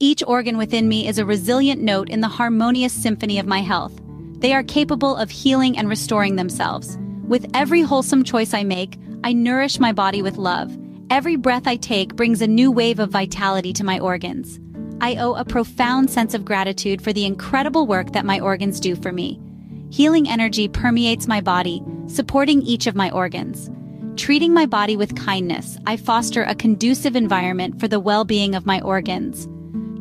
Each organ within me is a resilient note in the harmonious symphony of my health. They are capable of healing and restoring themselves. With every wholesome choice I make, I nourish my body with love. Every breath I take brings a new wave of vitality to my organs. I owe a profound sense of gratitude for the incredible work that my organs do for me. Healing energy permeates my body, supporting each of my organs. Treating my body with kindness, I foster a conducive environment for the well-being of my organs.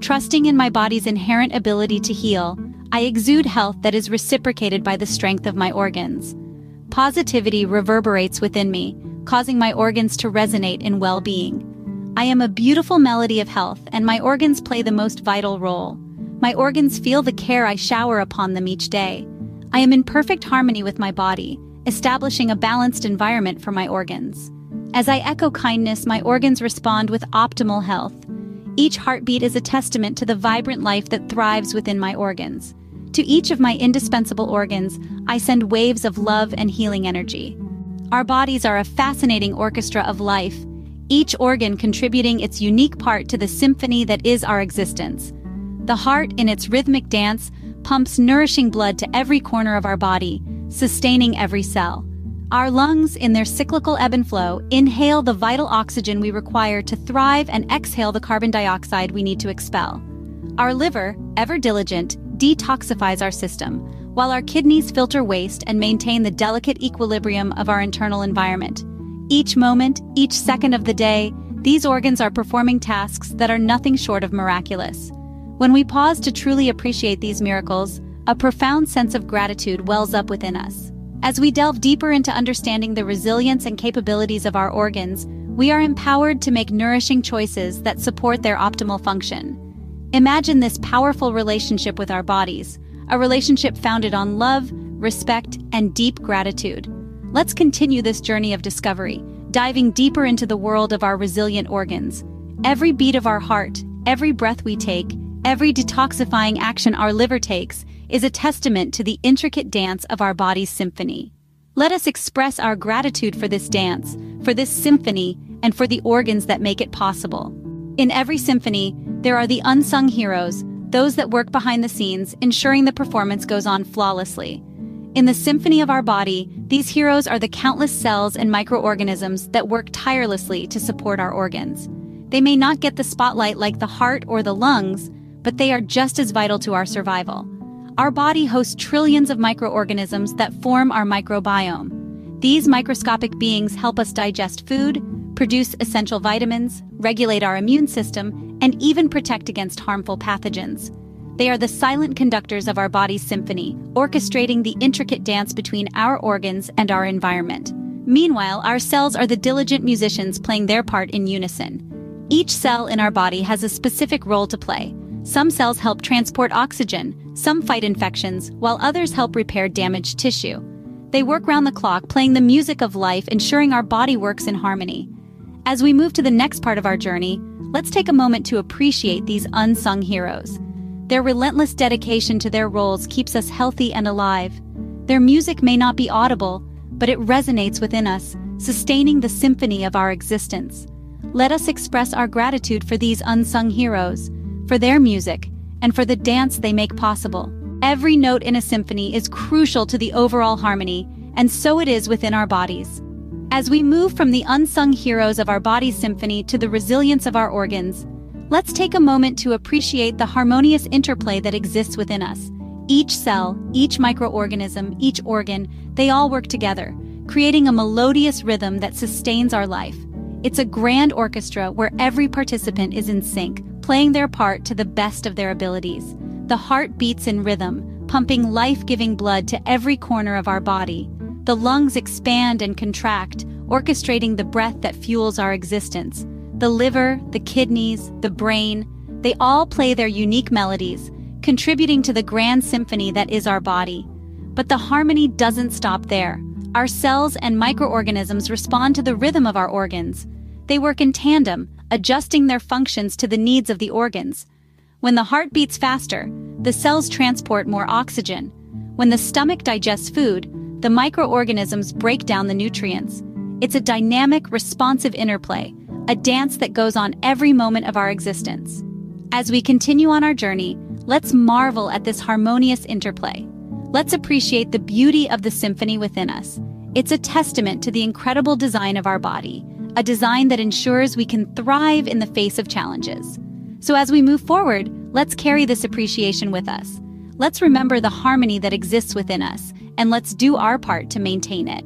Trusting in my body's inherent ability to heal, I exude health that is reciprocated by the strength of my organs. Positivity reverberates within me, causing my organs to resonate in well-being. I am a beautiful melody of health, and my organs play the most vital role. My organs feel the care I shower upon them each day. I am in perfect harmony with my body, establishing a balanced environment for my organs. As I echo kindness, my organs respond with optimal health. Each heartbeat is a testament to the vibrant life that thrives within my organs. To each of my indispensable organs, I send waves of love and healing energy. Our bodies are a fascinating orchestra of life, each organ contributing its unique part to the symphony that is our existence. The heart, in its rhythmic dance, pumps nourishing blood to every corner of our body, sustaining every cell. Our lungs, in their cyclical ebb and flow, inhale the vital oxygen we require to thrive and exhale the carbon dioxide we need to expel. Our liver, ever diligent, detoxifies our system, while our kidneys filter waste and maintain the delicate equilibrium of our internal environment. Each moment, each second of the day, these organs are performing tasks that are nothing short of miraculous. When we pause to truly appreciate these miracles, a profound sense of gratitude wells up within us. As we delve deeper into understanding the resilience and capabilities of our organs, we are empowered to make nourishing choices that support their optimal function. Imagine this powerful relationship with our bodies, a relationship founded on love, respect, and deep gratitude. Let's continue this journey of discovery, diving deeper into the world of our resilient organs. Every beat of our heart, every breath we take, every detoxifying action our liver takes is a testament to the intricate dance of our body's symphony. Let us express our gratitude for this dance, for this symphony, and for the organs that make it possible. In every symphony, there are the unsung heroes, those that work behind the scenes, ensuring the performance goes on flawlessly. In the symphony of our body, these heroes are the countless cells and microorganisms that work tirelessly to support our organs. They may not get the spotlight like the heart or the lungs, but they are just as vital to our survival. Our body hosts trillions of microorganisms that form our microbiome. These microscopic beings help us digest food, produce essential vitamins, regulate our immune system, and even protect against harmful pathogens. They are the silent conductors of our body's symphony, orchestrating the intricate dance between our organs and our environment. Meanwhile, our cells are the diligent musicians playing their part in unison. Each cell in our body has a specific role to play. Some cells help transport oxygen, some fight infections, while others help repair damaged tissue. They work round the clock, playing the music of life, ensuring our body works in harmony. As we move to the next part of our journey, let's take a moment to appreciate these unsung heroes. Their relentless dedication to their roles keeps us healthy and alive. Their music may not be audible, but it resonates within us, sustaining the symphony of our existence. Let us express our gratitude for these unsung heroes, for their music, and for the dance they make possible. Every note in a symphony is crucial to the overall harmony, and so it is within our bodies. As we move from the unsung heroes of our body symphony to the resilience of our organs, let's take a moment to appreciate the harmonious interplay that exists within us. Each cell, each microorganism, each organ, they all work together, creating a melodious rhythm that sustains our life. It's a grand orchestra where every participant is in sync, playing their part to the best of their abilities. The heart beats in rhythm, pumping life-giving blood to every corner of our body. The lungs expand and contract, orchestrating the breath that fuels our existence. The liver, the kidneys, the brain, they all play their unique melodies, contributing to the grand symphony that is our body. But the harmony doesn't stop there. Our cells and microorganisms respond to the rhythm of our organs. They work in tandem, adjusting their functions to the needs of the organs. When the heart beats faster, the cells transport more oxygen. When the stomach digests food, the microorganisms break down the nutrients. It's a dynamic, responsive interplay, a dance that goes on every moment of our existence. As we continue on our journey, let's marvel at this harmonious interplay. Let's appreciate the beauty of the symphony within us. It's a testament to the incredible design of our body, a design that ensures we can thrive in the face of challenges. So as we move forward, let's carry this appreciation with us. Let's remember the harmony that exists within us, and let's do our part to maintain it.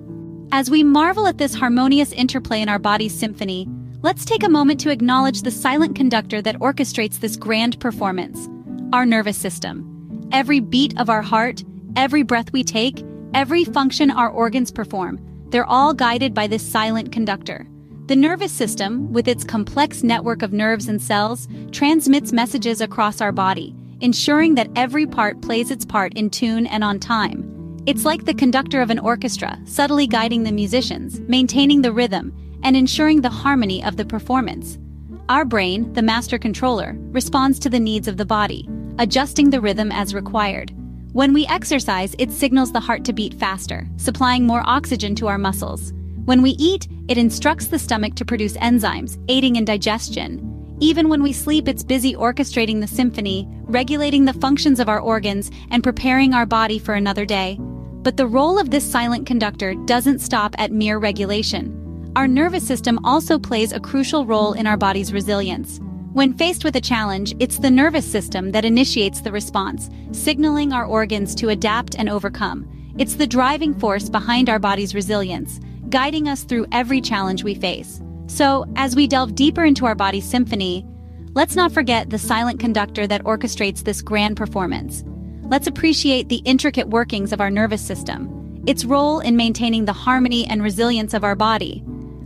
As we marvel at this harmonious interplay in our body's symphony, let's take a moment to acknowledge the silent conductor that orchestrates this grand performance, our nervous system. Every beat of our heart, Every breath we take, every function our organs perform, they're all guided by this silent conductor. The nervous system, with its complex network of nerves and cells, transmits messages across our body, ensuring that every part plays its part in tune and on time. It's like the conductor of an orchestra, subtly guiding the musicians, maintaining the rhythm, and ensuring the harmony of the performance. Our brain, the master controller, responds to the needs of the body, adjusting the rhythm as required. When we exercise, it signals the heart to beat faster, supplying more oxygen to our muscles. When we eat, it instructs the stomach to produce enzymes, aiding in digestion. Even when we sleep, it's busy orchestrating the symphony, regulating the functions of our organs, and preparing our body for another day. But the role of this silent conductor doesn't stop at mere regulation. Our nervous system also plays a crucial role in our body's resilience. When faced with a challenge, it's the nervous system that initiates the response, signaling our organs to adapt and overcome. It's the driving force behind our body's resilience, guiding us through every challenge we face. So, as we delve deeper into our body's symphony, let's not forget the silent conductor that orchestrates this grand performance. Let's appreciate the intricate workings of our nervous system, its role in maintaining the harmony and resilience of our body.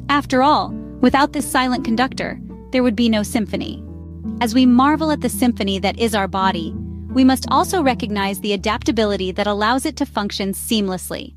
After all, without this silent conductor, there would be no symphony. As we marvel at the symphony that is our body, we must also recognize the adaptability that allows it to function seamlessly.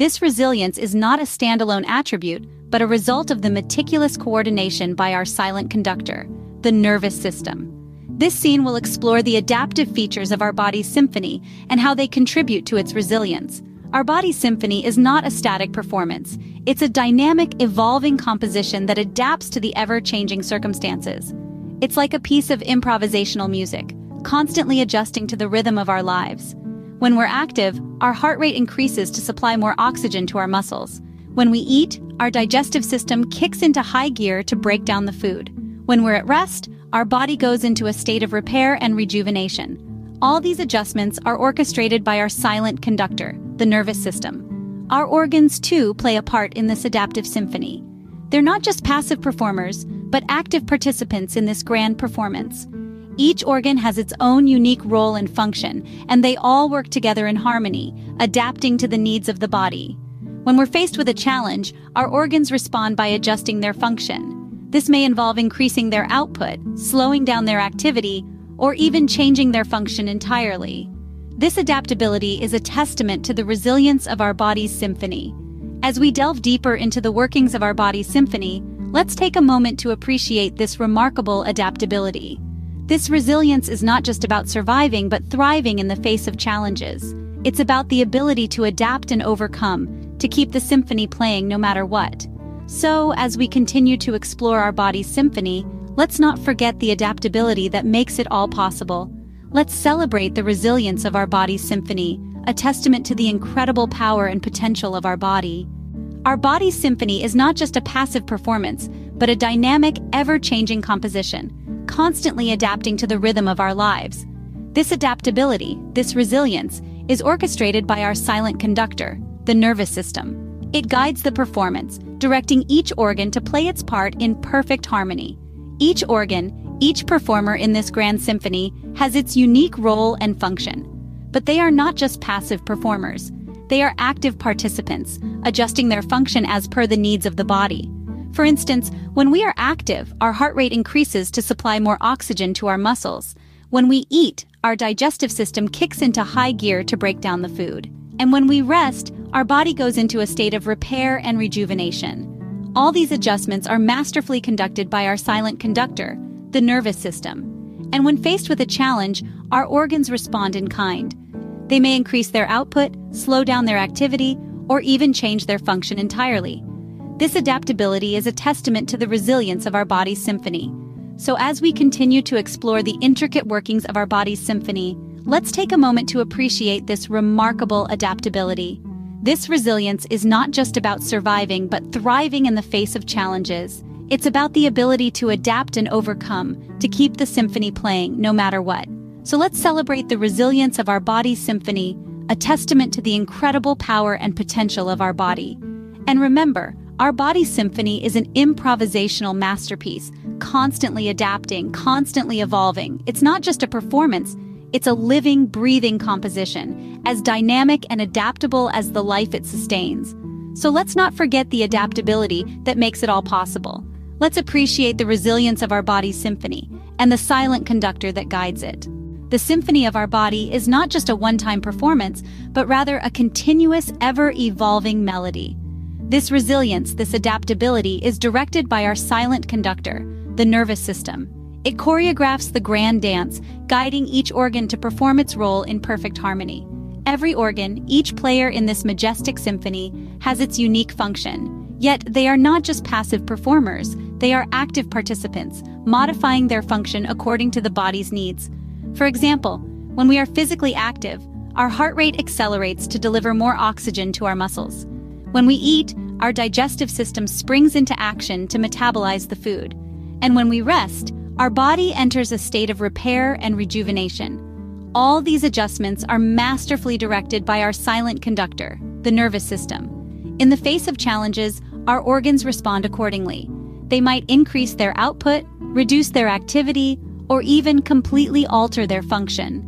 This resilience is not a standalone attribute, but a result of the meticulous coordination by our silent conductor, the nervous system. This scene will explore the adaptive features of our body's symphony and how they contribute to its resilience. Our body symphony is not a static performance. It's a dynamic, evolving composition that adapts to the ever-changing circumstances. It's like a piece of improvisational music, constantly adjusting to the rhythm of our lives. When we're active, our heart rate increases to supply more oxygen to our muscles. When we eat, our digestive system kicks into high gear to break down the food. When we're at rest, our body goes into a state of repair and rejuvenation. All these adjustments are orchestrated by our silent conductor, the nervous system. Our organs, too, play a part in this adaptive symphony. They're not just passive performers, but active participants in this grand performance. Each organ has its own unique role and function, and they all work together in harmony, adapting to the needs of the body. When we're faced with a challenge, our organs respond by adjusting their function. This may involve increasing their output, slowing down their activity, or even changing their function entirely. This adaptability is a testament to the resilience of our body's symphony. As we delve deeper into the workings of our body's symphony, let's take a moment to appreciate this remarkable adaptability. This resilience is not just about surviving but thriving in the face of challenges. It's about the ability to adapt and overcome, to keep the symphony playing no matter what. So, as we continue to explore our body's symphony, let's not forget the adaptability that makes it all possible. Let's celebrate the resilience of our body's symphony, a testament to the incredible power and potential of our body. Our body's symphony is not just a passive performance, but a dynamic, ever-changing composition constantly adapting to the rhythm of our lives. This adaptability, this resilience, is orchestrated by our silent conductor, the nervous system. It guides the performance, directing each organ to play its part in perfect harmony. Each organ, each performer in this grand symphony has its unique role and function. But they are not just passive performers. They are active participants, adjusting their function as per the needs of the body. For instance, when we are active, our heart rate increases to supply more oxygen to our muscles. When we eat, our digestive system kicks into high gear to break down the food. And when we rest, our body goes into a state of repair and rejuvenation. All these adjustments are masterfully conducted by our silent conductor, the nervous system. And when faced with a challenge, our organs respond in kind. They may increase their output, slow down their activity, or even change their function entirely. This adaptability is a testament to the resilience of our body's symphony. So as we continue to explore the intricate workings of our body's symphony, let's take a moment to appreciate this remarkable adaptability. This resilience is not just about surviving but thriving in the face of challenges. It's about the ability to adapt and overcome, to keep the symphony playing no matter what. So let's celebrate the resilience of our body's symphony, a testament to the incredible power and potential of our body. And remember, our body symphony is an improvisational masterpiece, constantly adapting, constantly evolving. It's not just a performance, it's a living, breathing composition, as dynamic and adaptable as the life it sustains. So let's not forget the adaptability that makes it all possible. Let's appreciate the resilience of our body symphony and the silent conductor that guides it. The symphony of our body is not just a one-time performance, but rather a continuous, ever-evolving melody. This resilience, this adaptability, is directed by our silent conductor, the nervous system. It choreographs the grand dance, guiding each organ to perform its role in perfect harmony. Every organ, each player in this majestic symphony, has its unique function. Yet they are not just passive performers, they are active participants, modifying their function according to the body's needs. For example, when we are physically active, our heart rate accelerates to deliver more oxygen to our muscles. When we eat, our digestive system springs into action to metabolize the food. And when we rest, our body enters a state of repair and rejuvenation. All these adjustments are masterfully directed by our silent conductor, the nervous system. In the face of challenges, our organs respond accordingly. They might increase their output, reduce their activity, or even completely alter their function.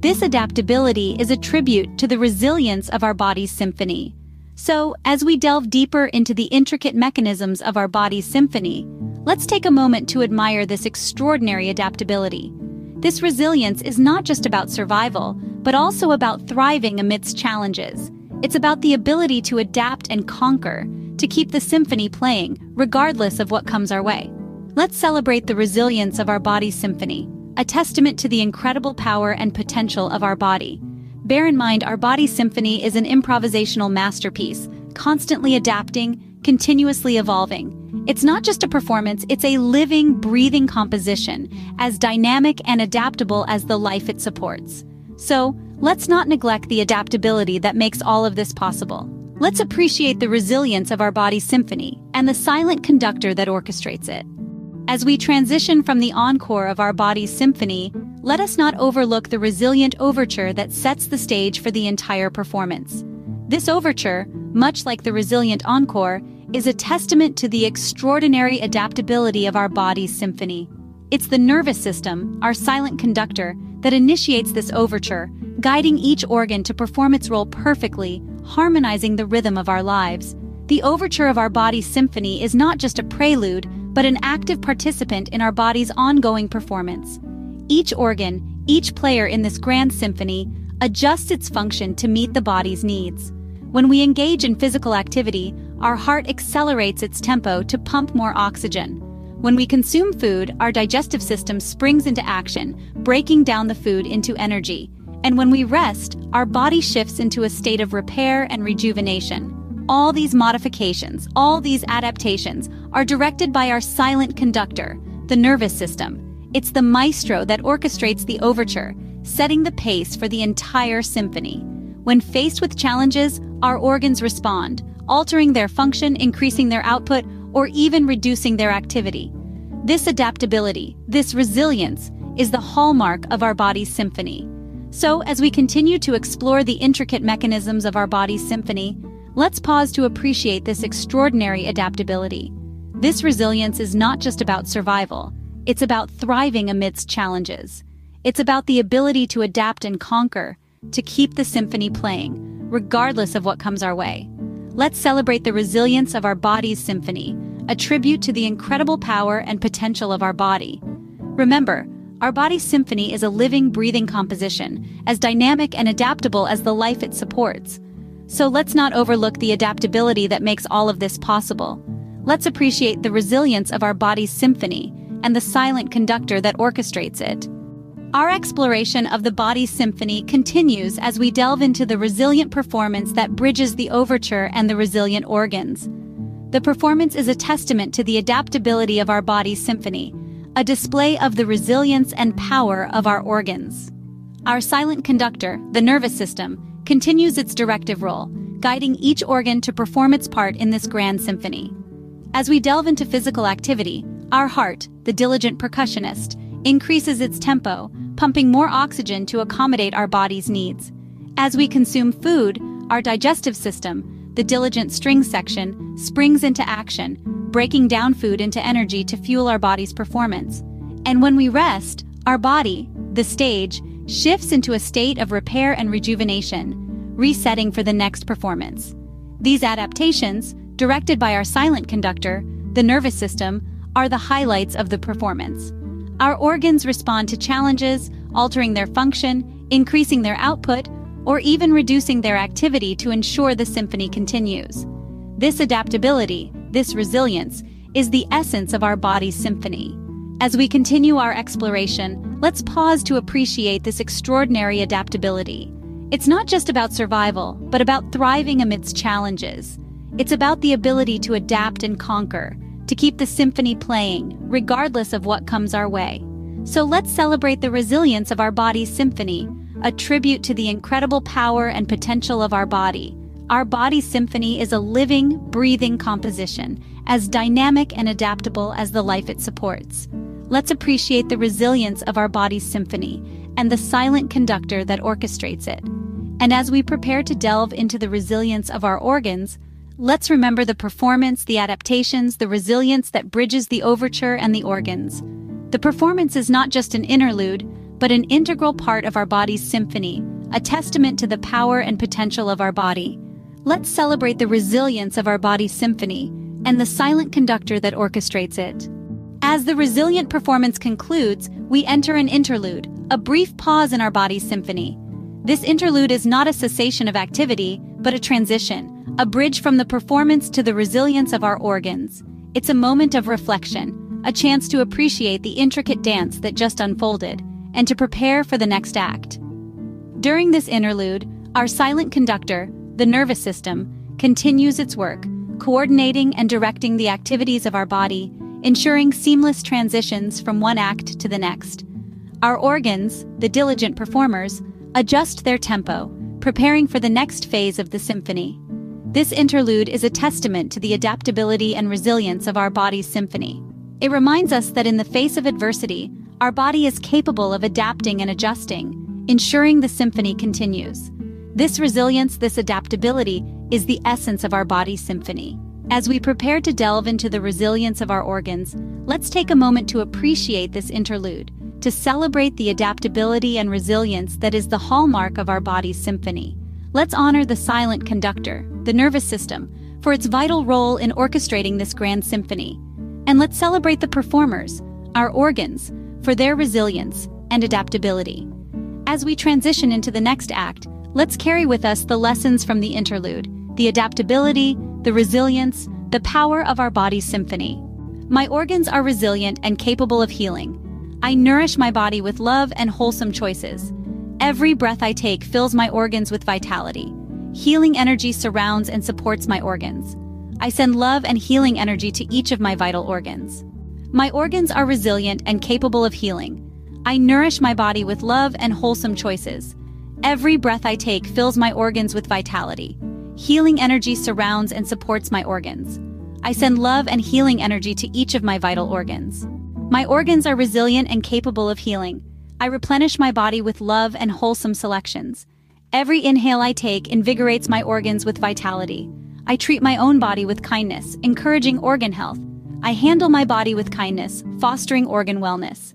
This adaptability is a tribute to the resilience of our body's symphony. So, as we delve deeper into the intricate mechanisms of our body's symphony, let's take a moment to admire this extraordinary adaptability. This resilience is not just about survival, but also about thriving amidst challenges. It's about the ability to adapt and conquer, to keep the symphony playing, regardless of what comes our way. Let's celebrate the resilience of our body's symphony, a testament to the incredible power and potential of our body. Bear in mind, our body symphony is an improvisational masterpiece, constantly adapting, continuously evolving. It's not just a performance, it's a living, breathing composition, as dynamic and adaptable as the life it supports. So, let's not neglect the adaptability that makes all of this possible. Let's appreciate the resilience of our body symphony and the silent conductor that orchestrates it. As we transition from the encore of our body's symphony, let us not overlook the resilient overture that sets the stage for the entire performance. This overture, much like the resilient encore, is a testament to the extraordinary adaptability of our body's symphony. It's the nervous system, our silent conductor, that initiates this overture, guiding each organ to perform its role perfectly, harmonizing the rhythm of our lives. The overture of our body's symphony is not just a prelude, but an active participant in our body's ongoing performance. Each organ, each player in this grand symphony, adjusts its function to meet the body's needs. When we engage in physical activity, our heart accelerates its tempo to pump more oxygen. When we consume food, our digestive system springs into action, breaking down the food into energy. And when we rest, our body shifts into a state of repair and rejuvenation. All these modifications, all these adaptations, are directed by our silent conductor, the nervous system. It's the maestro that orchestrates the overture, setting the pace for the entire symphony. When faced with challenges, our organs respond, altering their function, increasing their output, or even reducing their activity. This adaptability, this resilience, is the hallmark of our body's symphony. So, as we continue to explore the intricate mechanisms of our body's symphony, let's pause to appreciate this extraordinary adaptability. This resilience is not just about survival, it's about thriving amidst challenges. It's about the ability to adapt and conquer, to keep the symphony playing, regardless of what comes our way. Let's celebrate the resilience of our body's symphony, a tribute to the incredible power and potential of our body. Remember, our body's symphony is a living, breathing composition, as dynamic and adaptable as the life it supports. So let's not overlook the adaptability that makes all of this possible. Let's appreciate the resilience of our body's symphony and the silent conductor that orchestrates it. Our exploration of the body's symphony continues as we delve into the resilient performance that bridges the overture and the resilient organs. The performance is a testament to the adaptability of our body's symphony, a display of the resilience and power of our organs. Our silent conductor, the nervous system, continues its directive role, guiding each organ to perform its part in this grand symphony. As we delve into physical activity, our heart, the diligent percussionist, increases its tempo, pumping more oxygen to accommodate our body's needs. As we consume food, our digestive system, the diligent string section, springs into action, breaking down food into energy to fuel our body's performance. And when we rest, our body, the stage, shifts into a state of repair and rejuvenation, resetting for the next performance. These adaptations, directed by our silent conductor, the nervous system, are the highlights of the performance. Our organs respond to challenges, altering their function, increasing their output, or even reducing their activity to ensure the symphony continues. This adaptability, this resilience, is the essence of our body's symphony. As we continue our exploration, let's pause to appreciate this extraordinary adaptability. It's not just about survival, but about thriving amidst challenges. It's about the ability to adapt and conquer, to keep the symphony playing, regardless of what comes our way. So let's celebrate the resilience of our body's symphony, a tribute to the incredible power and potential of our body. Our body symphony is a living, breathing composition, as dynamic and adaptable as the life it supports. Let's appreciate the resilience of our body's symphony and the silent conductor that orchestrates it. And as we prepare to delve into the resilience of our organs, Let's remember the performance, the adaptations, the resilience that bridges the overture and the organs. The performance is not just an interlude, but an integral part of our body's symphony, a testament to the power and potential of our body. Let's celebrate the resilience of our body's symphony and the silent conductor that orchestrates it. As the resilient performance concludes, we enter an interlude, a brief pause in our body's symphony. This interlude is not a cessation of activity, but a transition a bridge from the performance to the resilience of our organs. It's a moment of reflection, a chance to appreciate the intricate dance that just unfolded, and to prepare for the next act. During this interlude, our silent conductor, the nervous system, continues its work, coordinating and directing the activities of our body, ensuring seamless transitions from one act to the next. Our organs, the diligent performers, adjust their tempo, preparing for the next phase of the symphony. This interlude is a testament to the adaptability and resilience of our body's symphony. It reminds us that in the face of adversity, our body is capable of adapting and adjusting, ensuring the symphony continues. This resilience, this adaptability, is the essence of our body's symphony. As we prepare to delve into the resilience of our organs, let's take a moment to appreciate this interlude, to celebrate the adaptability and resilience that is the hallmark of our body's symphony. Let's honor the silent conductor, the nervous system, for its vital role in orchestrating this grand symphony. And let's celebrate the performers, our organs, for their resilience and adaptability. As we transition into the next act, let's carry with us the lessons from the interlude, the adaptability, the resilience, the power of our body's symphony. My organs are resilient and capable of healing. I nourish my body with love and wholesome choices. Every breath I take fills my organs with vitality. Healing energy surrounds and supports my organs. I send love and healing energy to each of my vital organs. My organs are resilient and capable of healing. I nourish my body with love and wholesome choices. Every breath I take fills my organs with vitality. Healing energy surrounds and supports my organs. I send love and healing energy to each of my vital organs. My organs are resilient and capable of healing. I replenish my body with love and wholesome selections. Every inhale I take invigorates my organs with vitality. I treat my own body with kindness, encouraging organ health. I handle my body with kindness, fostering organ wellness.